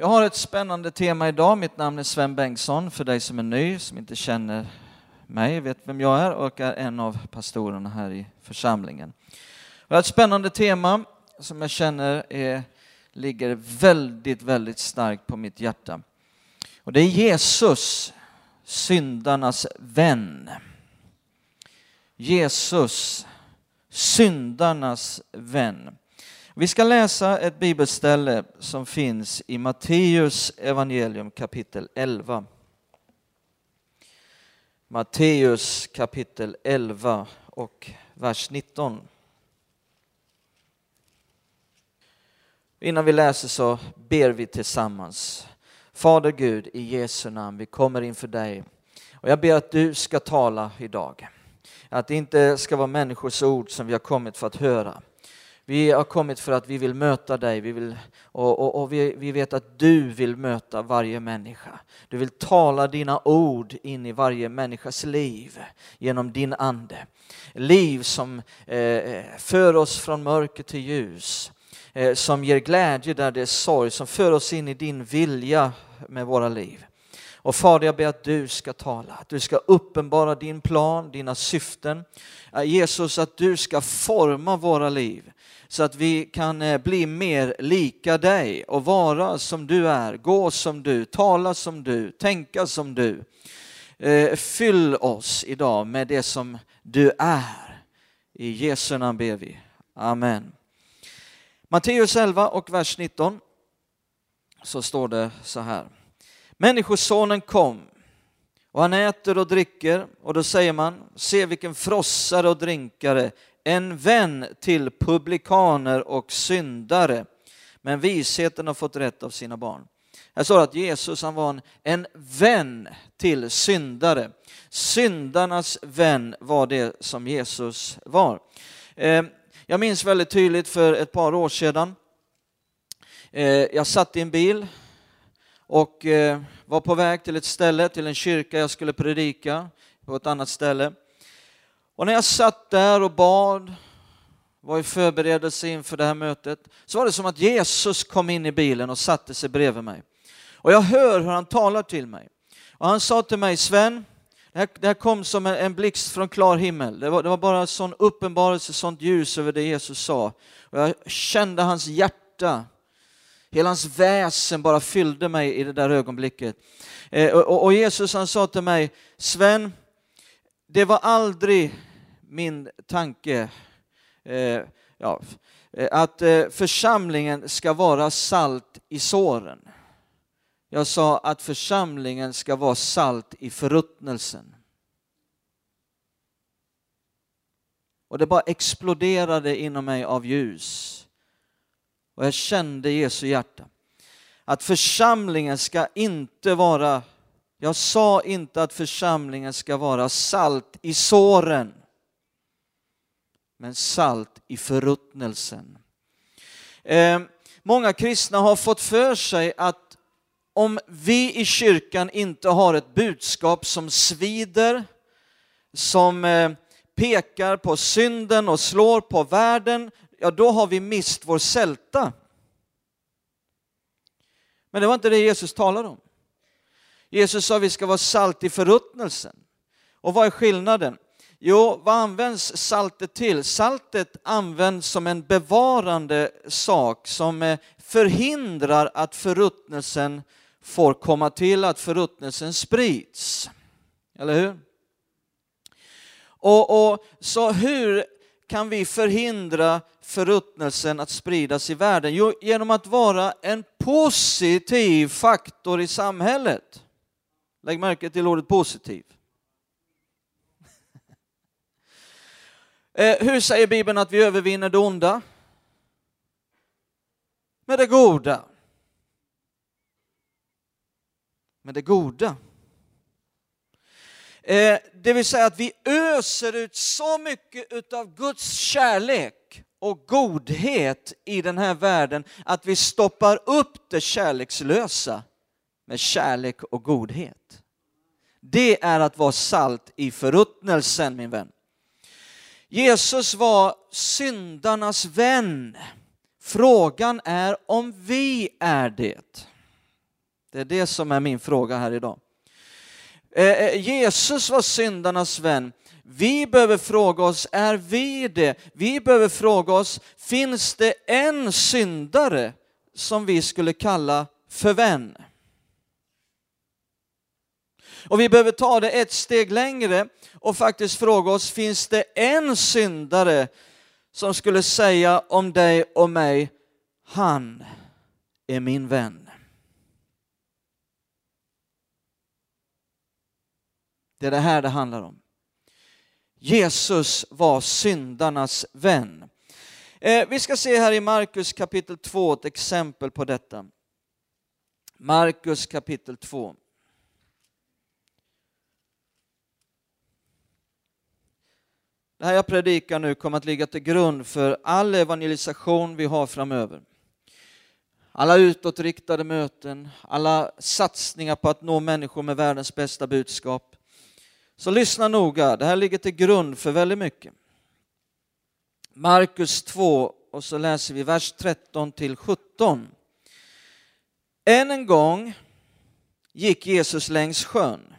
Jag har ett spännande tema idag. Mitt namn är Sven Bengtsson. För dig som är ny, som inte känner mig, vet vem jag är och är en av pastorerna här i församlingen. Jag har ett spännande tema som jag känner är, ligger väldigt, väldigt starkt på mitt hjärta. Och det är Jesus, syndarnas vän. Jesus, syndarnas vän. Vi ska läsa ett bibelställe som finns i Matteus evangelium kapitel 11. Matteus kapitel 11 och vers 19. Innan vi läser så ber vi tillsammans. Fader Gud, i Jesu namn, vi kommer inför dig och jag ber att du ska tala idag. Att det inte ska vara människors ord som vi har kommit för att höra vi har kommit för att vi vill möta dig vi vill, och, och, och vi, vi, vet att du vill möta varje människa. Du vill tala dina ord in i varje människas liv genom din ande. Liv som eh, eh, för oss från mörker till ljus, eh, som ger glädje där det är sorg, som för oss in i din vilja med våra liv. Och Fader, jag ber att du ska tala, att du ska uppenbara din plan, dina syften. Jesus, att du ska forma våra liv så att vi kan eh, bli mer lika dig och vara som du är, gå som du, tala som du, tänka som du. Eh, fyll oss idag med det som du är. I Jesu namn ber vi. Amen. Matteus 11 och vers 19 så står det så här. Människosonen kom och han äter och dricker och då säger man, se vilken frossare och drinkare, en vän till publikaner och syndare. Men visheten har fått rätt av sina barn. Här står att Jesus han var en, en vän till syndare. Syndarnas vän var det som Jesus var. Eh, jag minns väldigt tydligt för ett par år sedan. Eh, jag satt i en bil och eh, var på väg till ett ställe, till en kyrka jag skulle predika på ett annat ställe. Och när jag satt där och bad, var i förberedelse inför det här mötet, så var det som att Jesus kom in i bilen och satte sig bredvid mig. Och jag hör hur han talar till mig. Och han sa till mig, Sven, det här, det här kom som en, en blixt från klar himmel. Det var, det var bara sån uppenbarelse, sånt ljus över det Jesus sa. Och jag kände hans hjärta, hela hans väsen bara fyllde mig i det där ögonblicket. Eh, och, och Jesus han sa till mig, Sven, det var aldrig min tanke eh, ja, att eh, församlingen ska vara salt i såren. Jag sa att församlingen ska vara salt i förruttnelsen. Och det bara exploderade inom mig av ljus. Och jag kände Jesu hjärta. Att församlingen ska inte vara, jag sa inte att församlingen ska vara salt i såren men salt i förruttnelsen. Eh, många kristna har fått för sig att om vi i kyrkan inte har ett budskap som svider, som eh, pekar på synden och slår på världen, ja då har vi mist vår sälta. Men det var inte det Jesus talade om. Jesus sa att vi ska vara salt i förruttnelsen. Och vad är skillnaden? Jo, vad används saltet till? Saltet används som en bevarande sak som eh, förhindrar att förruttnelsen får komma till, att förruttnelsen sprids. Eller hur? Och, och, så hur kan vi förhindra förruttnelsen att spridas i världen? Jo, genom att vara en positiv faktor i samhället. Lägg märke till ordet positiv. Eh, hur säger Bibeln att vi övervinner det onda? Med det goda. Med det goda. Eh, det vill säga att vi öser ut så mycket av Guds kärlek och godhet i den här världen att vi stoppar upp det kärlekslösa med kärlek och godhet. Det är att vara salt i förruttnelsen min vän. Jesus var syndarnas vän. Frågan är om vi är det. Det är det som är min fråga här idag. Eh, eh, Jesus var syndarnas vän. Vi behöver fråga oss, är vi det? Vi behöver fråga oss, finns det en syndare som vi skulle kalla för vän? Och vi behöver ta det ett steg längre och faktiskt fråga oss, finns det en syndare som skulle säga om dig och mig, han är min vän. Det är det här det handlar om. Jesus var syndarnas vän. Eh, vi ska se här i Markus kapitel 2 ett exempel på detta. Markus kapitel 2. Det här jag predikar nu kommer att ligga till grund för all evangelisation vi har framöver. Alla utåtriktade möten, alla satsningar på att nå människor med världens bästa budskap. Så lyssna noga, det här ligger till grund för väldigt mycket. Markus 2 och så läser vi vers 13 till 17. Än en gång gick Jesus längs sjön.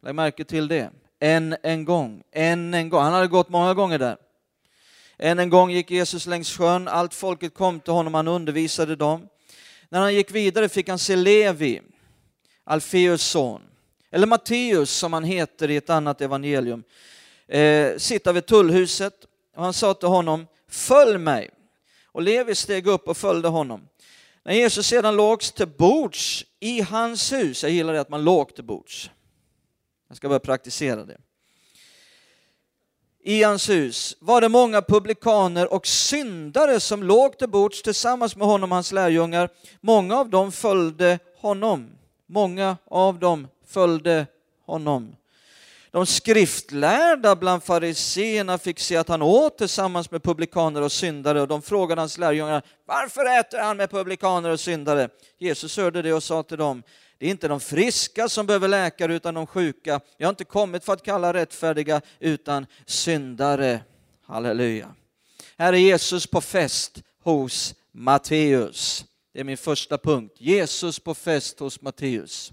Lägg märke till det. Än en gång, än en gång. Han hade gått många gånger där. Än en gång gick Jesus längs sjön, allt folket kom till honom, han undervisade dem. När han gick vidare fick han se Levi, Alfeus son, eller Matteus som han heter i ett annat evangelium, eh, sitta vid tullhuset och han sa till honom, följ mig. Och Levi steg upp och följde honom. När Jesus sedan låg till bords i hans hus, jag gillar det att man låg till bords, jag ska börja praktisera det. I hans hus var det många publikaner och syndare som låg till bords tillsammans med honom och hans lärjungar. Många av dem följde honom. Många av dem följde honom. De skriftlärda bland fariseerna fick se att han åt tillsammans med publikaner och syndare och de frågade hans lärjungar varför äter han med publikaner och syndare? Jesus hörde det och sa till dem det är inte de friska som behöver läkare utan de sjuka. Jag har inte kommit för att kalla rättfärdiga utan syndare. Halleluja. Här är Jesus på fest hos Matteus. Det är min första punkt. Jesus på fest hos Matteus.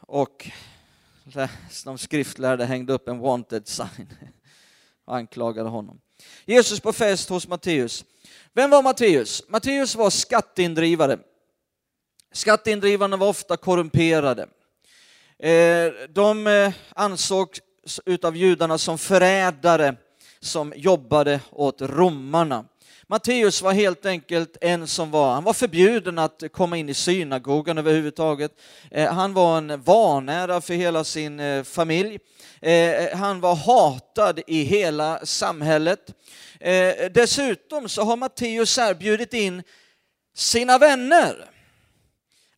Och de skriftlärde hängde upp en wanted sign och anklagade honom. Jesus på fest hos Matteus. Vem var Matteus? Matteus var skatteindrivare. Skatteindrivarna var ofta korrumperade. Eh, de eh, ansågs utav judarna som förrädare som jobbade åt romarna. Matteus var helt enkelt en som var, han var förbjuden att komma in i synagogan överhuvudtaget. Eh, han var en vanära för hela sin familj. Han var hatad i hela samhället. Dessutom så har Matteus här bjudit in sina vänner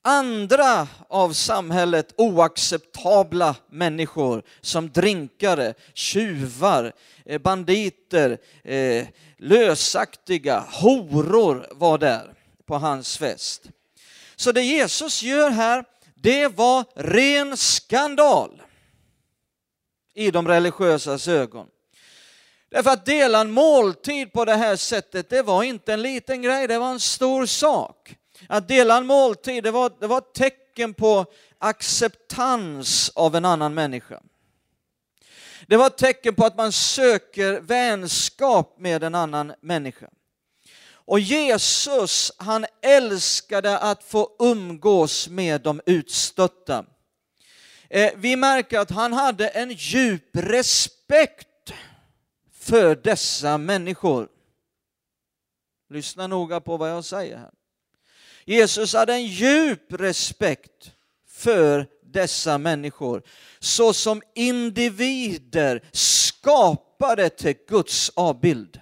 andra av samhället oacceptabla människor som drinkare, tjuvar, eh, banditer, eh, lösaktiga, horor var där på hans fest. Så det Jesus gör här, det var ren skandal i de religiösas ögon. Därför att dela en måltid på det här sättet, det var inte en liten grej, det var en stor sak. Att dela en måltid, det var, det var ett tecken på acceptans av en annan människa. Det var ett tecken på att man söker vänskap med en annan människa. Och Jesus, han älskade att få umgås med de utstötta. Eh, vi märker att han hade en djup respekt för dessa människor. Lyssna noga på vad jag säger här. Jesus hade en djup respekt för dessa människor såsom individer skapade till Guds avbild.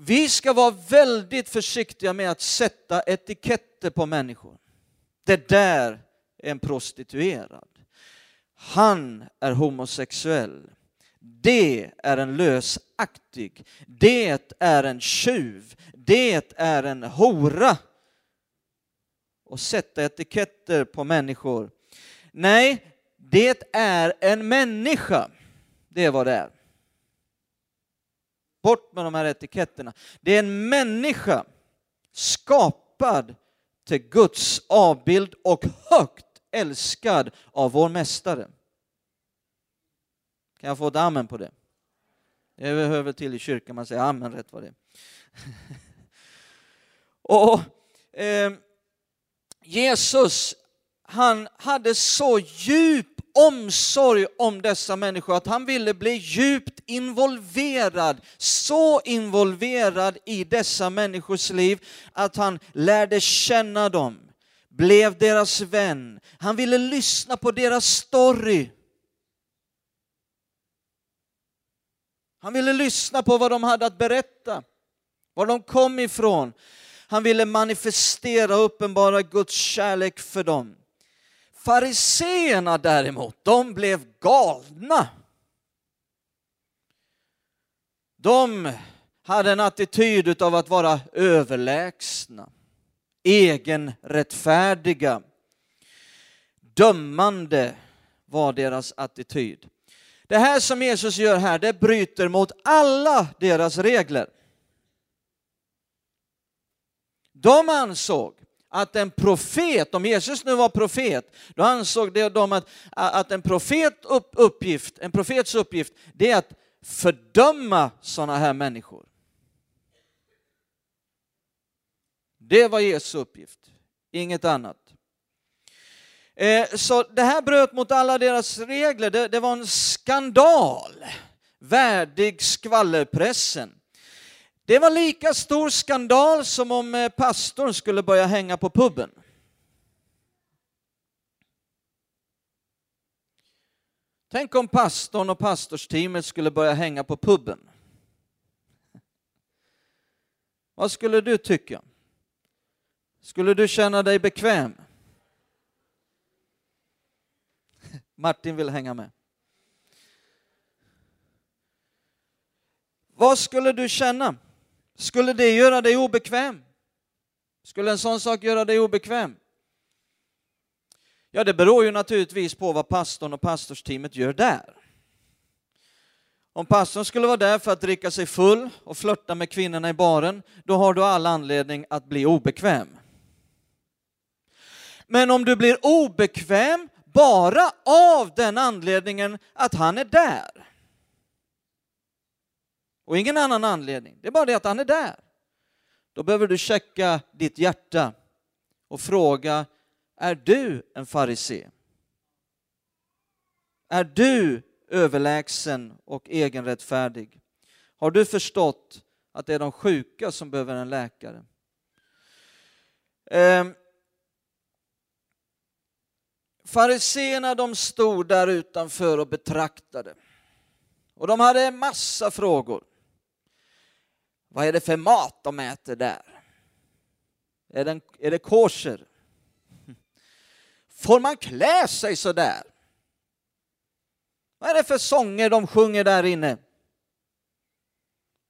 Vi ska vara väldigt försiktiga med att sätta etiketter på människor. Det där är en prostituerad. Han är homosexuell. Det är en lösaktig. Det är en tjuv. Det är en hora. Och sätta etiketter på människor. Nej, det är en människa. Det är vad det är. Bort med de här etiketterna. Det är en människa skapad till Guds avbild och högt älskad av vår mästare. Kan jag få ett amen på det? Jag behöver till i kyrkan, man säger amen rätt vad det är. och eh, Jesus, han hade så djup omsorg om dessa människor att han ville bli djupt involverad, så involverad i dessa människors liv att han lärde känna dem, blev deras vän. Han ville lyssna på deras story. Han ville lyssna på vad de hade att berätta, var de kom ifrån. Han ville manifestera och uppenbara Guds kärlek för dem. Fariseerna däremot, de blev galna. De hade en attityd av att vara överlägsna, egenrättfärdiga, dömande var deras attityd. Det här som Jesus gör här, det bryter mot alla deras regler. De ansåg att en profet, om Jesus nu var profet, då ansåg de att, att en, profet uppgift, en profets uppgift det är att fördöma sådana här människor. Det var Jesu uppgift, inget annat. Eh, så det här bröt mot alla deras regler, det, det var en skandal, värdig skvallerpressen. Det var lika stor skandal som om eh, pastorn skulle börja hänga på puben. Tänk om pastorn och pastorsteamet skulle börja hänga på puben. Vad skulle du tycka? Skulle du känna dig bekväm? Martin vill hänga med. Vad skulle du känna? Skulle det göra dig obekväm? Skulle en sån sak göra dig obekväm? Ja, det beror ju naturligtvis på vad pastorn och pastorsteamet gör där. Om pastorn skulle vara där för att dricka sig full och flörta med kvinnorna i baren, då har du all anledning att bli obekväm. Men om du blir obekväm bara av den anledningen att han är där, och ingen annan anledning. Det är bara det att han är där. Då behöver du checka ditt hjärta och fråga, är du en farisé? Är du överlägsen och egenrättfärdig? Har du förstått att det är de sjuka som behöver en läkare? Eh, Fariséerna de stod där utanför och betraktade. Och de hade en massa frågor. Vad är det för mat de äter där? Är det, är det kosher? Får man klä sig så där? Vad är det för sånger de sjunger där inne?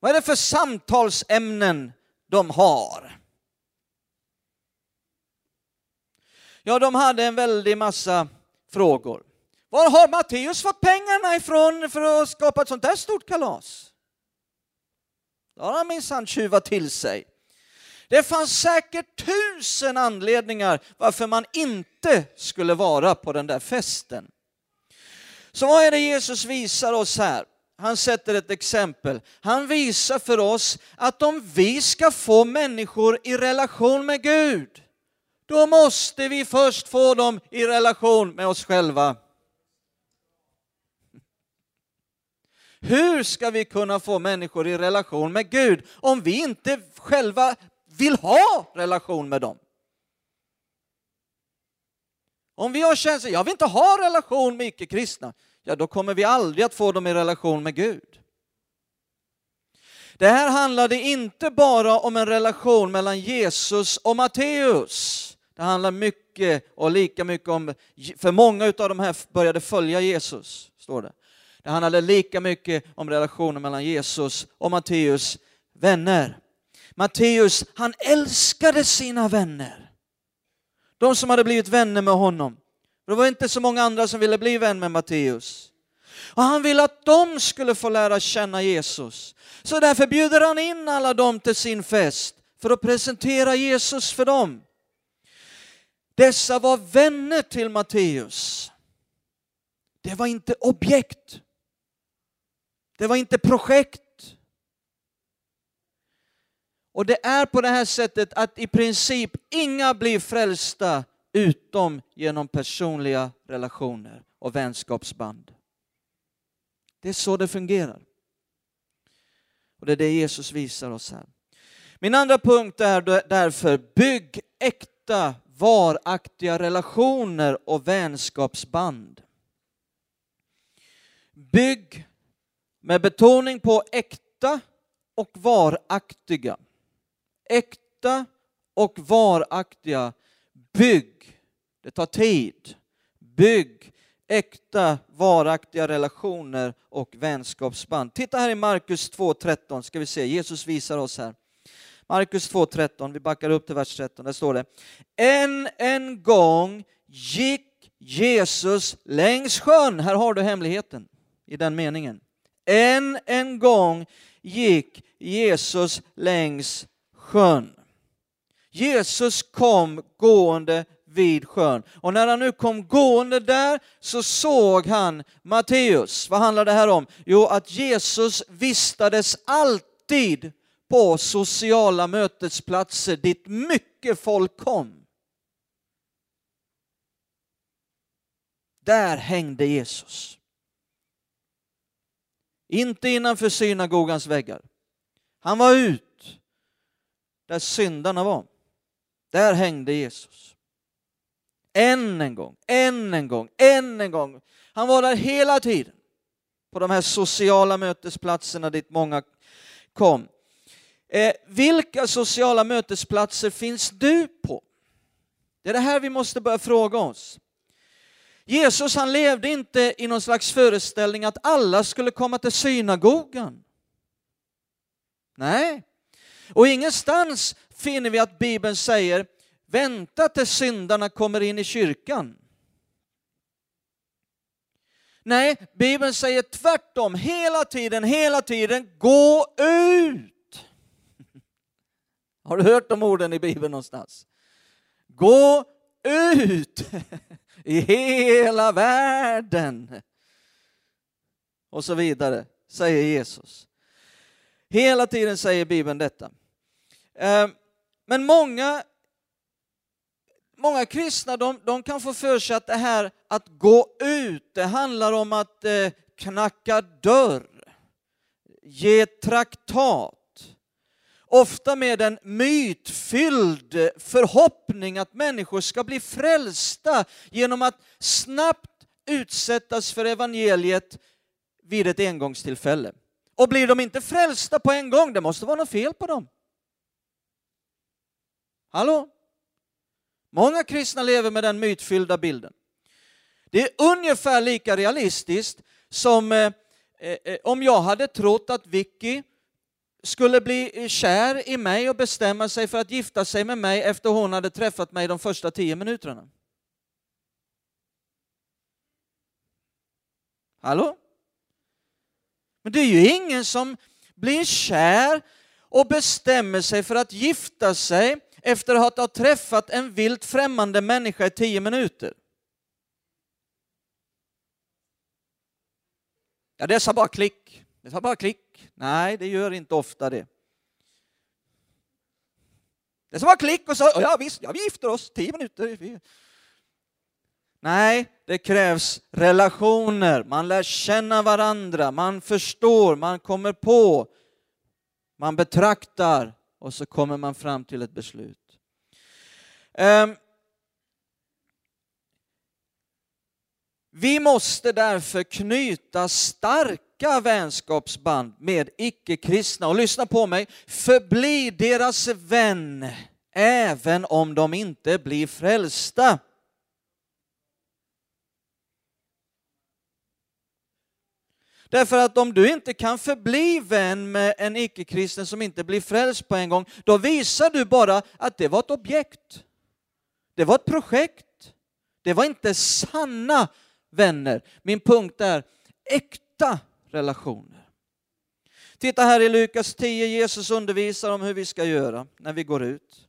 Vad är det för samtalsämnen de har? Ja, de hade en väldig massa frågor. Var har Matteus fått pengarna ifrån för att skapa ett sånt där stort kalas? Det har han minsann tjuvat till sig. Det fanns säkert tusen anledningar varför man inte skulle vara på den där festen. Så vad är det Jesus visar oss här? Han sätter ett exempel. Han visar för oss att om vi ska få människor i relation med Gud, då måste vi först få dem i relation med oss själva. Hur ska vi kunna få människor i relation med Gud om vi inte själva vill ha relation med dem? Om vi har känslan, jag vill inte ha relation med icke-kristna, ja då kommer vi aldrig att få dem i relation med Gud. Det här handlade inte bara om en relation mellan Jesus och Matteus. Det handlar mycket och lika mycket om, för många av de här började följa Jesus, står det. Det handlade lika mycket om relationen mellan Jesus och Matteus vänner. Matteus, han älskade sina vänner. De som hade blivit vänner med honom. Det var inte så många andra som ville bli vän med Matteus. Och han ville att de skulle få lära känna Jesus. Så därför bjuder han in alla dem till sin fest för att presentera Jesus för dem. Dessa var vänner till Matteus. Det var inte objekt. Det var inte projekt. Och det är på det här sättet att i princip inga blir frälsta utom genom personliga relationer och vänskapsband. Det är så det fungerar. Och det är det Jesus visar oss här. Min andra punkt är därför, bygg äkta, varaktiga relationer och vänskapsband. Bygg med betoning på äkta och varaktiga. Äkta och varaktiga. Bygg. Det tar tid. Bygg äkta, varaktiga relationer och vänskapsband. Titta här i Markus 2.13 ska vi se, Jesus visar oss här. Markus 2.13, vi backar upp till vers 13, där står det. Än en gång gick Jesus längs sjön. Här har du hemligheten i den meningen. Än en gång gick Jesus längs sjön. Jesus kom gående vid sjön. Och när han nu kom gående där så såg han Matteus. Vad handlar det här om? Jo, att Jesus vistades alltid på sociala mötesplatser dit mycket folk kom. Där hängde Jesus. Inte innanför synagogans väggar. Han var ut där syndarna var. Där hängde Jesus. Än en gång, än en gång, än en gång. Han var där hela tiden på de här sociala mötesplatserna dit många kom. Eh, vilka sociala mötesplatser finns du på? Det är det här vi måste börja fråga oss. Jesus han levde inte i någon slags föreställning att alla skulle komma till synagogan. Nej, och ingenstans finner vi att Bibeln säger vänta tills syndarna kommer in i kyrkan. Nej, Bibeln säger tvärtom hela tiden, hela tiden, gå ut. Har du hört de orden i Bibeln någonstans? Gå ut i hela världen. Och så vidare, säger Jesus. Hela tiden säger Bibeln detta. Ehm, men många, många kristna de, de kan få för sig att det här att gå ut, det handlar om att eh, knacka dörr, ge traktat. Ofta med en mytfylld förhoppning att människor ska bli frälsta genom att snabbt utsättas för evangeliet vid ett engångstillfälle. Och blir de inte frälsta på en gång, det måste vara något fel på dem. Hallå? Många kristna lever med den mytfyllda bilden. Det är ungefär lika realistiskt som eh, eh, om jag hade trott att Vicky skulle bli kär i mig och bestämma sig för att gifta sig med mig efter hon hade träffat mig de första tio minuterna. Hallå? Men det är ju ingen som blir kär och bestämmer sig för att gifta sig efter att ha träffat en vilt främmande människa i tio minuter. Ja, det sa bara klick. Det tar bara klick. Nej, det gör inte ofta det. Det sa bara klick och så, ja visst, ja, vi gifter oss, tio minuter. Nej, det krävs relationer, man lär känna varandra, man förstår, man kommer på, man betraktar och så kommer man fram till ett beslut. Um, vi måste därför knyta starka vänskapsband med icke-kristna. Och lyssna på mig, förbli deras vän även om de inte blir frälsta. Därför att om du inte kan förbli vän med en icke-kristen som inte blir frälst på en gång, då visar du bara att det var ett objekt. Det var ett projekt. Det var inte sanna vänner. Min punkt är, äkta äkta relationer. Titta här i Lukas 10, Jesus undervisar om hur vi ska göra när vi går ut.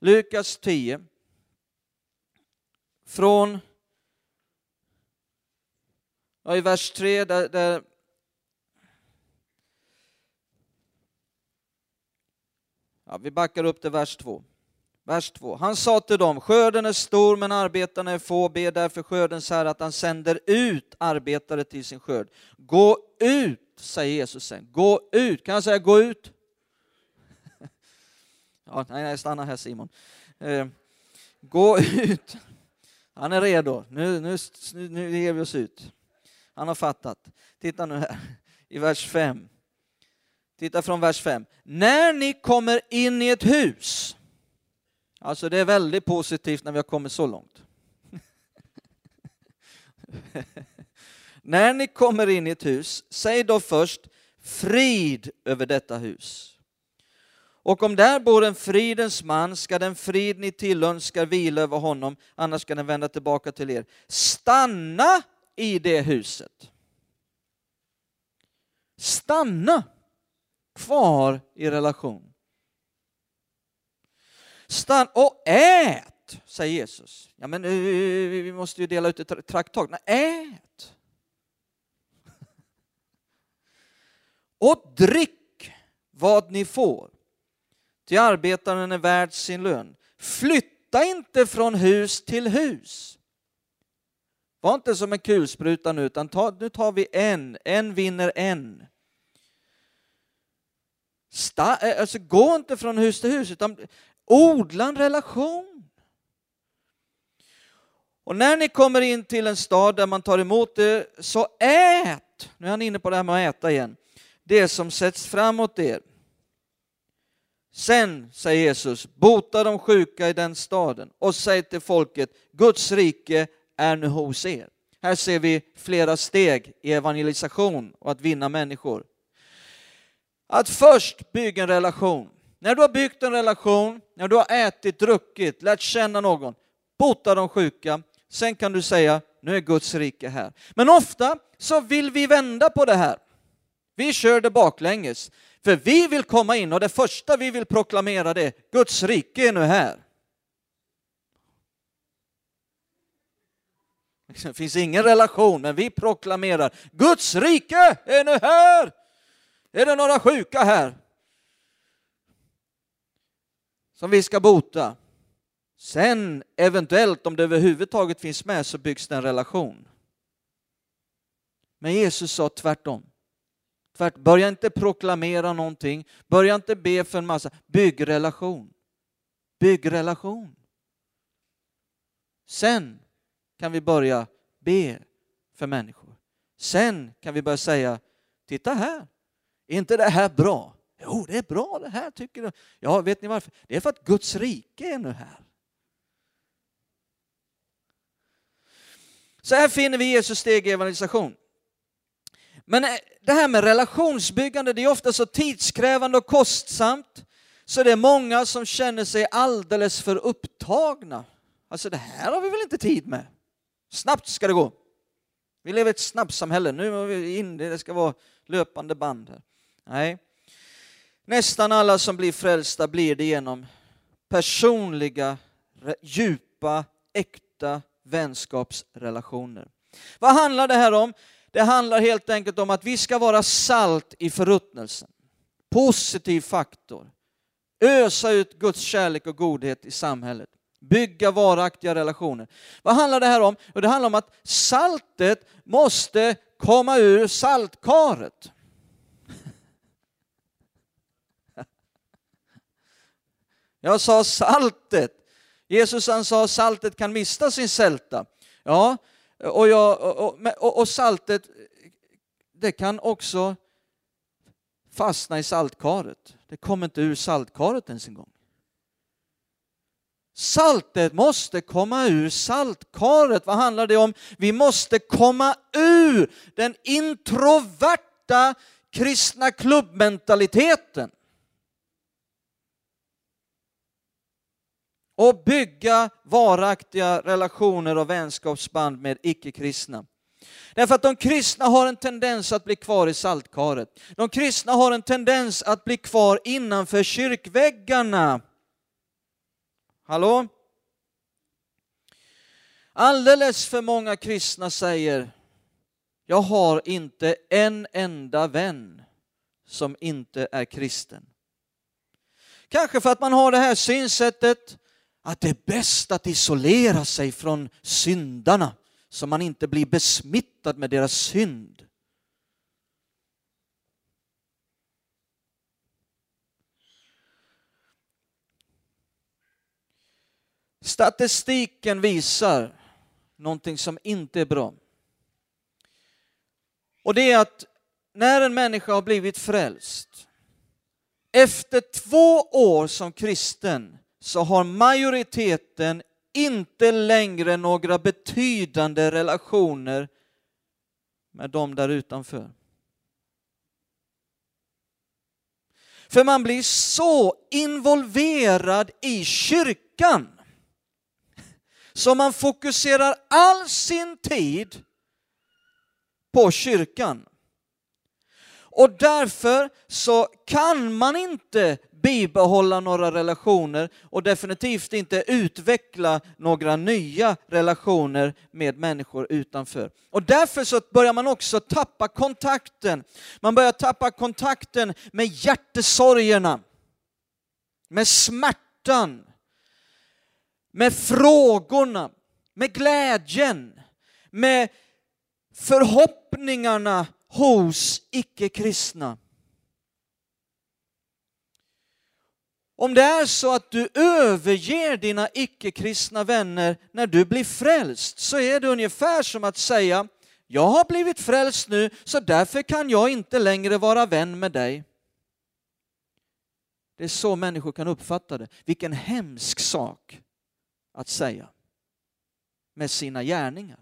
Lukas 10. Från ja, i vers 3 där, där ja, vi backar upp till vers 2. Vers 2. Han sa till dem, skörden är stor men arbetarna är få, be därför skördens herre att han sänder ut arbetare till sin skörd. Gå ut, säger Jesus sen. Gå ut, kan jag säga gå ut? ja, nej, nej, stanna här Simon. Eh, gå ut. Han är redo, nu, nu, nu ger vi oss ut. Han har fattat. Titta nu här i vers 5. Titta från vers 5. När ni kommer in i ett hus Alltså det är väldigt positivt när vi har kommit så långt. när ni kommer in i ett hus, säg då först frid över detta hus. Och om där bor en fridens man ska den frid ni tillönskar vila över honom, annars ska den vända tillbaka till er. Stanna i det huset. Stanna kvar i relation. Stanna och ät, säger Jesus. Ja, men eh, vi måste ju dela ut ett traktat. Nej, ät! Och drick vad ni får. Till arbetaren är värd sin lön. Flytta inte från hus till hus. Var inte som en kulspruta nu, utan ta, nu tar vi en. En vinner en. Sta, eh, alltså, gå inte från hus till hus, utan Odla en relation. Och när ni kommer in till en stad där man tar emot er, så ät, nu är han inne på det här med att äta igen, det som sätts framåt er. Sen, säger Jesus, bota de sjuka i den staden och säg till folket, Guds rike är nu hos er. Här ser vi flera steg i evangelisation och att vinna människor. Att först bygga en relation. När du har byggt en relation, när du har ätit, druckit, lärt känna någon, bota de sjuka, sen kan du säga nu är Guds rike här. Men ofta så vill vi vända på det här. Vi kör det baklänges. För vi vill komma in och det första vi vill proklamera det är Guds rike är nu här. Det finns ingen relation, men vi proklamerar Guds rike är nu här. Är det några sjuka här? Som vi ska bota. Sen eventuellt, om det överhuvudtaget finns med, så byggs det en relation. Men Jesus sa tvärtom. Tvärt, börja inte proklamera någonting, börja inte be för en massa, bygg relation. Bygg relation. Sen kan vi börja be för människor. Sen kan vi börja säga, titta här, är inte det här bra? Jo, det är bra det här tycker du. Ja, vet ni varför? Det är för att Guds rike är nu här. Så här finner vi Jesus steg i evangelisation. Men eh, det här med relationsbyggande, det är ofta så tidskrävande och kostsamt så det är många som känner sig alldeles för upptagna. Alltså det här har vi väl inte tid med? Snabbt ska det gå. Vi lever i ett snabbsamhälle, nu är vi in, det ska vara löpande band här. Nej, Nästan alla som blir frälsta blir det genom personliga, djupa, äkta vänskapsrelationer. Vad handlar det här om? Det handlar helt enkelt om att vi ska vara salt i förruttnelsen. Positiv faktor. Ösa ut Guds kärlek och godhet i samhället. Bygga varaktiga relationer. Vad handlar det här om? det handlar om att saltet måste komma ur saltkaret. Jag sa saltet. Jesus han sa saltet kan mista sin sälta. Ja, och, jag, och, och, och saltet det kan också fastna i saltkaret. Det kommer inte ur saltkaret ens en gång. Saltet måste komma ur saltkaret. Vad handlar det om? Vi måste komma ur den introverta kristna klubbmentaliteten. Och bygga varaktiga relationer och vänskapsband med icke-kristna. Därför att de kristna har en tendens att bli kvar i saltkaret. De kristna har en tendens att bli kvar innanför kyrkväggarna. Hallå? Alldeles för många kristna säger, jag har inte en enda vän som inte är kristen. Kanske för att man har det här synsättet att det är bäst att isolera sig från syndarna så man inte blir besmittad med deras synd. Statistiken visar någonting som inte är bra. Och det är att när en människa har blivit frälst, efter två år som kristen så har majoriteten inte längre några betydande relationer med dem där utanför. För man blir så involverad i kyrkan så man fokuserar all sin tid på kyrkan. Och därför så kan man inte bibehålla några relationer och definitivt inte utveckla några nya relationer med människor utanför. Och därför så börjar man också tappa kontakten. Man börjar tappa kontakten med hjärtesorgerna, med smärtan, med frågorna, med glädjen, med förhoppningarna hos icke-kristna. Om det är så att du överger dina icke-kristna vänner när du blir frälst så är det ungefär som att säga jag har blivit frälst nu så därför kan jag inte längre vara vän med dig. Det är så människor kan uppfatta det. Vilken hemsk sak att säga med sina gärningar.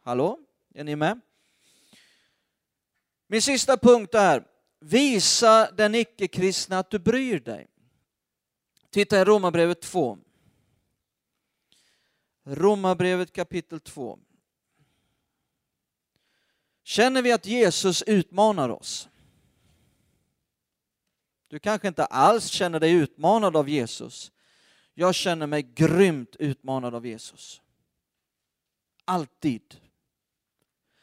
Hallå, är ni med? Min sista punkt är Visa den icke-kristna att du bryr dig. Titta i Romarbrevet 2. Romarbrevet kapitel 2. Känner vi att Jesus utmanar oss? Du kanske inte alls känner dig utmanad av Jesus. Jag känner mig grymt utmanad av Jesus. Alltid.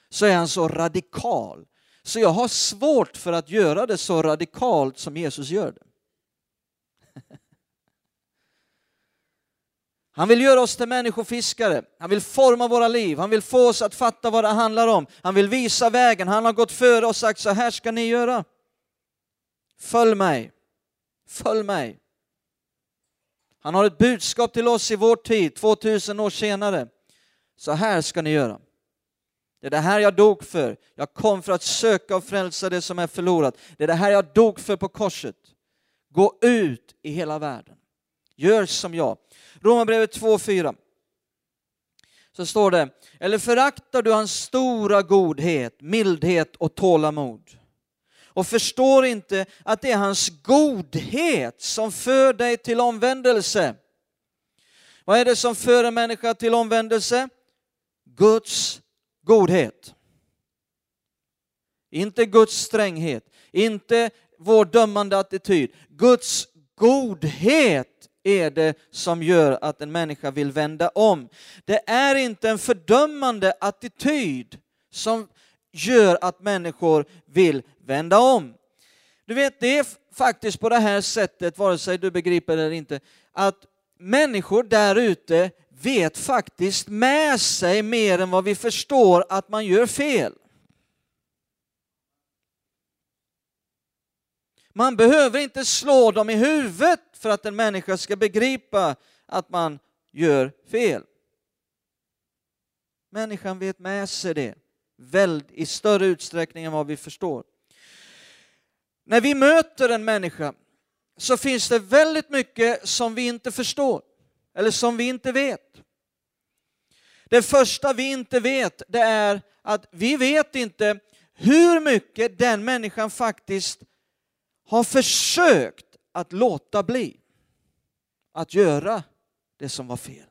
Så är han så radikal så jag har svårt för att göra det så radikalt som Jesus gör det. Han vill göra oss till människofiskare, han vill forma våra liv, han vill få oss att fatta vad det handlar om. Han vill visa vägen, han har gått före och sagt så här ska ni göra. Följ mig, följ mig. Han har ett budskap till oss i vår tid, 2000 år senare. Så här ska ni göra. Det är det här jag dog för. Jag kom för att söka och frälsa det som är förlorat. Det är det här jag dog för på korset. Gå ut i hela världen. Gör som jag. Romarbrevet 2.4. Så står det, eller föraktar du hans stora godhet, mildhet och tålamod? Och förstår inte att det är hans godhet som för dig till omvändelse. Vad är det som för en människa till omvändelse? Guds godhet. Inte Guds stränghet, inte vår dömande attityd. Guds godhet är det som gör att en människa vill vända om. Det är inte en fördömande attityd som gör att människor vill vända om. Du vet, det är faktiskt på det här sättet, vare sig du begriper det eller inte, att människor där ute vet faktiskt med sig mer än vad vi förstår att man gör fel. Man behöver inte slå dem i huvudet för att en människa ska begripa att man gör fel. Människan vet med sig det i större utsträckning än vad vi förstår. När vi möter en människa så finns det väldigt mycket som vi inte förstår eller som vi inte vet. Det första vi inte vet det är att vi vet inte hur mycket den människan faktiskt har försökt att låta bli att göra det som var fel.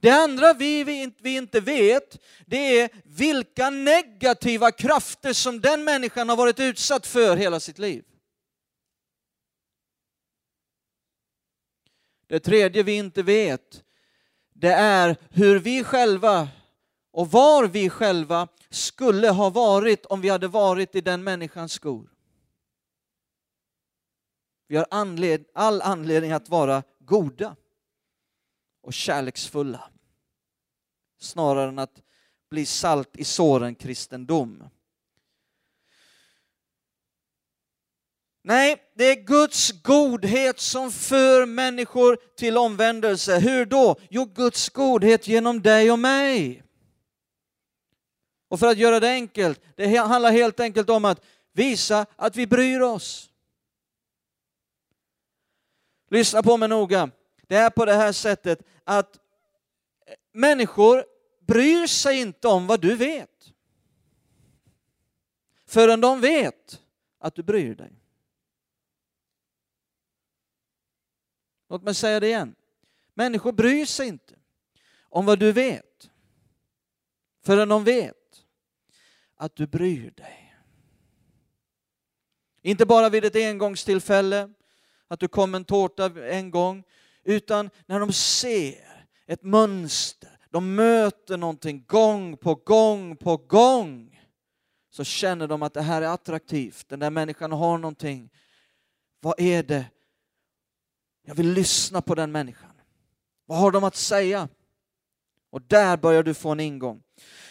Det andra vi, vi, vi inte vet, det är vilka negativa krafter som den människan har varit utsatt för hela sitt liv. Det tredje vi inte vet, det är hur vi själva och var vi själva skulle ha varit om vi hade varit i den människans skor. Vi har anled all anledning att vara goda och kärleksfulla snarare än att bli salt i såren kristendom. Nej, det är Guds godhet som för människor till omvändelse. Hur då? Jo, Guds godhet genom dig och mig. Och för att göra det enkelt, det handlar helt enkelt om att visa att vi bryr oss. Lyssna på mig noga. Det är på det här sättet att människor bryr sig inte om vad du vet. Förrän de vet att du bryr dig. Låt mig säga det igen. Människor bryr sig inte om vad du vet förrän de vet att du bryr dig. Inte bara vid ett engångstillfälle, att du kom en tårta en gång, utan när de ser ett mönster, de möter någonting gång på gång på gång, så känner de att det här är attraktivt, den där människan har någonting. Vad är det? Jag vill lyssna på den människan. Vad har de att säga? Och där börjar du få en ingång.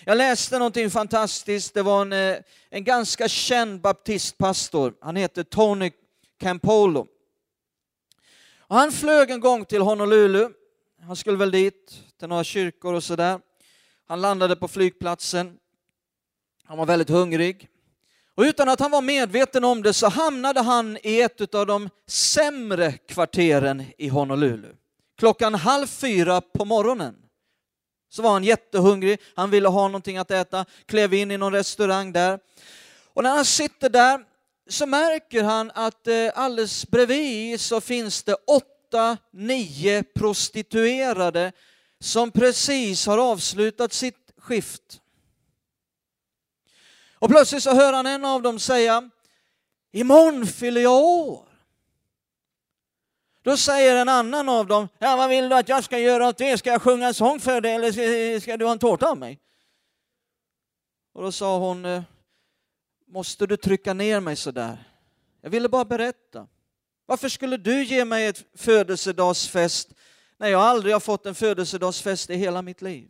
Jag läste någonting fantastiskt. Det var en, eh, en ganska känd baptistpastor. Han heter Tony Campolo. Och han flög en gång till Honolulu. Han skulle väl dit, till några kyrkor och sådär. Han landade på flygplatsen. Han var väldigt hungrig. Och utan att han var medveten om det så hamnade han i ett av de sämre kvarteren i Honolulu. Klockan halv fyra på morgonen så var han jättehungrig, han ville ha någonting att äta, klev in i någon restaurang där. Och när han sitter där så märker han att eh, alldeles bredvid så finns det åtta, nio prostituerade som precis har avslutat sitt skift. Och plötsligt så hör han en av dem säga, imorgon fyller jag år. Då säger en annan av dem, ja vad vill du att jag ska göra åt det? Ska jag sjunga en sång för dig eller ska, ska du ha en tårta av mig? Och då sa hon, eh, måste du trycka ner mig sådär? Jag ville bara berätta. Varför skulle du ge mig ett födelsedagsfest när jag aldrig har fått en födelsedagsfest i hela mitt liv?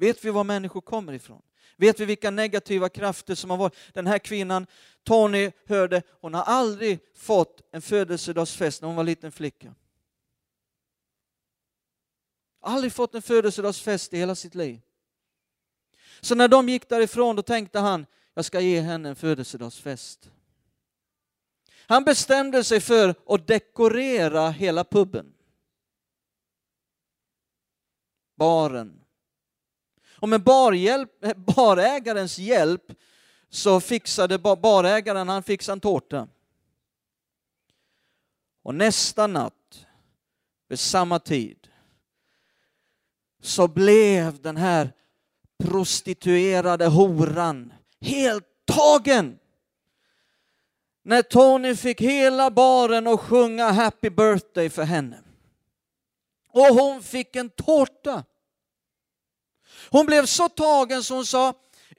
Vet vi var människor kommer ifrån? Vet vi vilka negativa krafter som har varit? Den här kvinnan, Tony, hörde, hon har aldrig fått en födelsedagsfest när hon var liten flicka. Aldrig fått en födelsedagsfest i hela sitt liv. Så när de gick därifrån då tänkte han, jag ska ge henne en födelsedagsfest. Han bestämde sig för att dekorera hela puben. Baren, och med barhjälp, barägarens hjälp så fixade barägaren, han fixade en tårta. Och nästa natt, vid samma tid, så blev den här prostituerade horan helt tagen. När Tony fick hela baren att sjunga happy birthday för henne. Och hon fick en tårta. Hon blev så tagen så hon sa,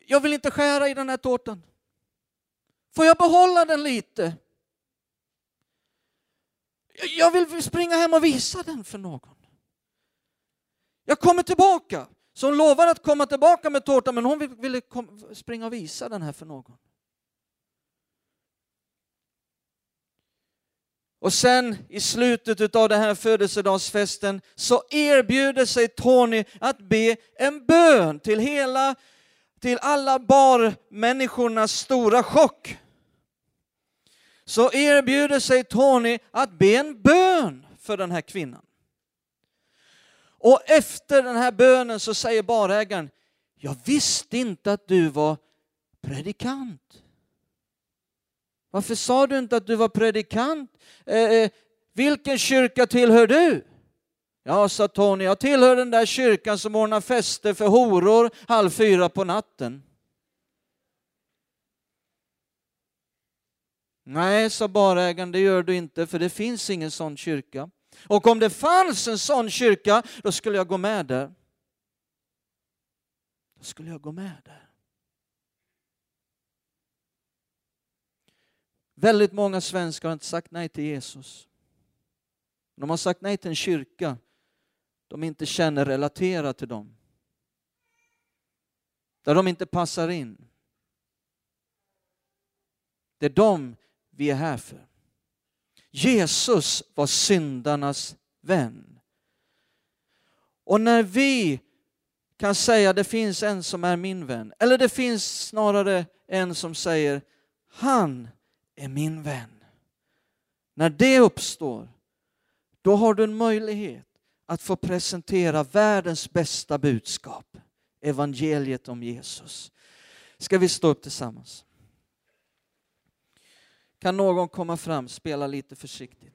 jag vill inte skära i den här tårtan. Får jag behålla den lite? Jag vill springa hem och visa den för någon. Jag kommer tillbaka. Så hon lovade att komma tillbaka med tårtan men hon ville springa och visa den här för någon. Och sen i slutet av den här födelsedagsfesten så erbjuder sig Tony att be en bön till hela, till alla barmänniskornas stora chock. Så erbjuder sig Tony att be en bön för den här kvinnan. Och efter den här bönen så säger barägaren, jag visste inte att du var predikant. Varför sa du inte att du var predikant? Eh, eh, vilken kyrka tillhör du? Ja, sa Tony, jag tillhör den där kyrkan som ordnar fester för horor halv fyra på natten. Nej, sa barägaren, det gör du inte, för det finns ingen sån kyrka. Och om det fanns en sån kyrka, då skulle jag gå med där. Då skulle jag gå med där. Väldigt många svenskar har inte sagt nej till Jesus. De har sagt nej till en kyrka de inte känner relaterar till dem. Där de inte passar in. Det är dem vi är här för. Jesus var syndarnas vän. Och när vi kan säga det finns en som är min vän, eller det finns snarare en som säger han är min vän. När det uppstår, då har du en möjlighet att få presentera världens bästa budskap, evangeliet om Jesus. Ska vi stå upp tillsammans? Kan någon komma fram, spela lite försiktigt?